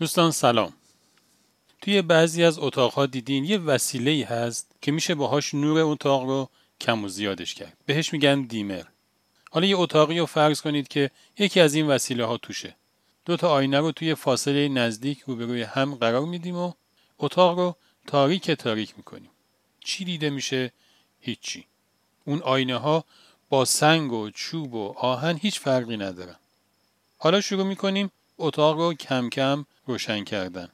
دوستان سلام. توی بعضی از اتاقها دیدین یه وسیله ای هست که میشه باهاش نور اتاق رو کم و زیادش کرد. بهش میگن دیمر. حالا یه اتاقی رو فرض کنید که یکی از این وسیله ها توشه. دو تا آینه رو توی فاصله نزدیک روبروی هم قرار میدیم و اتاق رو تاریک تاریک می‌کنیم. چی دیده میشه؟ هیچی. اون آینه ها با سنگ و چوب و آهن هیچ فرقی ندارن. حالا شروع می‌کنیم اتاق رو کم کم روشن کردن.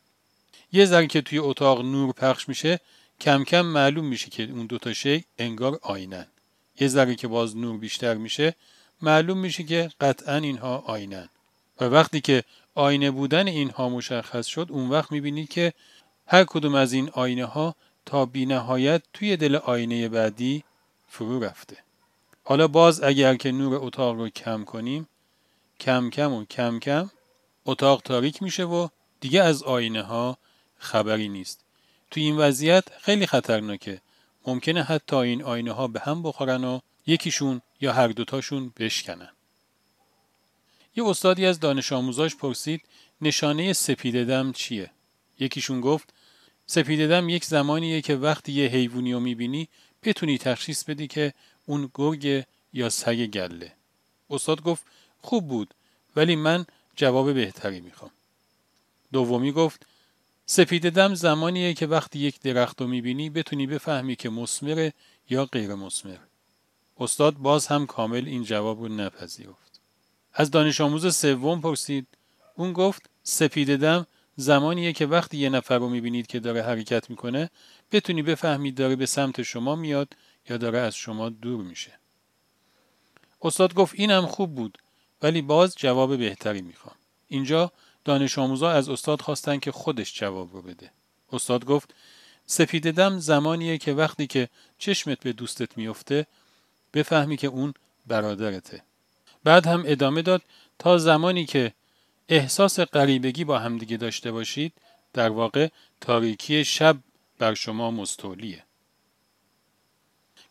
یه ذره که توی اتاق نور پخش میشه کم کم معلوم میشه که اون دوتا شی انگار آینن. یه ذره که باز نور بیشتر میشه معلوم میشه که قطعا اینها آینن. و وقتی که آینه بودن اینها مشخص شد اون وقت می‌بینید که هر کدوم از این آینه ها تا بینهایت توی دل آینه بعدی فرو رفته. حالا باز اگر که نور اتاق رو کم کنیم کم کم و کم کم اتاق تاریک میشه و دیگه از آینه ها خبری نیست. تو این وضعیت خیلی خطرناکه. ممکنه حتی این آینه ها به هم بخورن و یکیشون یا هر دوتاشون بشکنن. یه استادی از دانش آموزاش پرسید نشانه سپید دم چیه؟ یکیشون گفت سپید دم یک زمانیه که وقتی یه حیوانی رو می‌بینی بتونی تشخیص بدی که اون گرگ یا سگ گله. استاد گفت خوب بود ولی من جواب بهتری می‌خوام. دومی گفت سپید دم زمانیه که وقتی یک درخت رو می‌بینی بتونی بفهمی که مسمره یا غیر مسمر. استاد باز هم کامل این جواب رو نپذیرفت. از دانش آموز سوم پرسید اون گفت سپید دم زمانیه که وقتی یه نفر رو می‌بینید که داره حرکت می‌کنه بتونی بفهمید داره به سمت شما میاد یا داره از شما دور میشه. استاد گفت اینم خوب بود ولی باز جواب بهتری می‌خوام. اینجا دانش آموزا از استاد خواستن که خودش جواب رو بده. استاد گفت سپید دم زمانیه که وقتی که چشمت به دوستت میفته بفهمی که اون برادرته. بعد هم ادامه داد تا زمانی که احساس غریبگی با همدیگه داشته باشید در واقع تاریکی شب بر شما مستولیه.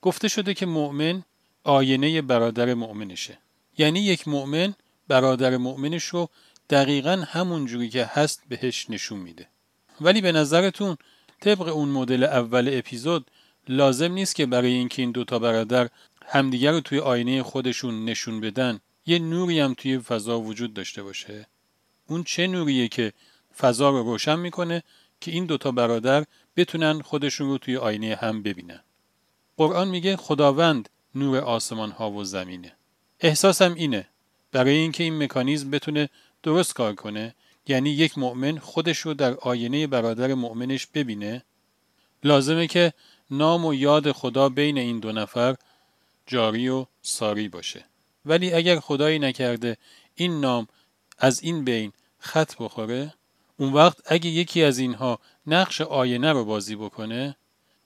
گفته شده که مؤمن آینه برادر مؤمنشه. یعنی یک مؤمن برادر مؤمنش رو دقیقا همون جوری که هست بهش نشون میده. ولی به نظرتون طبق اون مدل اول اپیزود لازم نیست که برای اینکه این دوتا برادر همدیگر رو توی آینه خودشون نشون بدن یه نوری هم توی فضا وجود داشته باشه. اون چه نوریه که فضا رو روشن می‌کنه که این دوتا برادر بتونن خودشون رو توی آینه هم ببینن. قرآن میگه خداوند نور آسمان ها و زمینه. احساسم اینه. برای اینکه این مکانیزم بتونه درست کار کنه یعنی یک مؤمن خودش رو در آینه برادر مؤمنش ببینه لازمه که نام و یاد خدا بین این دو نفر جاری و ساری باشه. ولی اگر خدایی نکرده این نام از این بین خط بخوره اون وقت اگه یکی از اینها نقش آینه رو بازی بکنه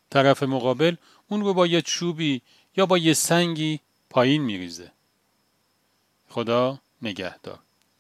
طرف مقابل اون رو با یه چوبی یا با یه سنگی پایین میریزه. خدا نگهدار.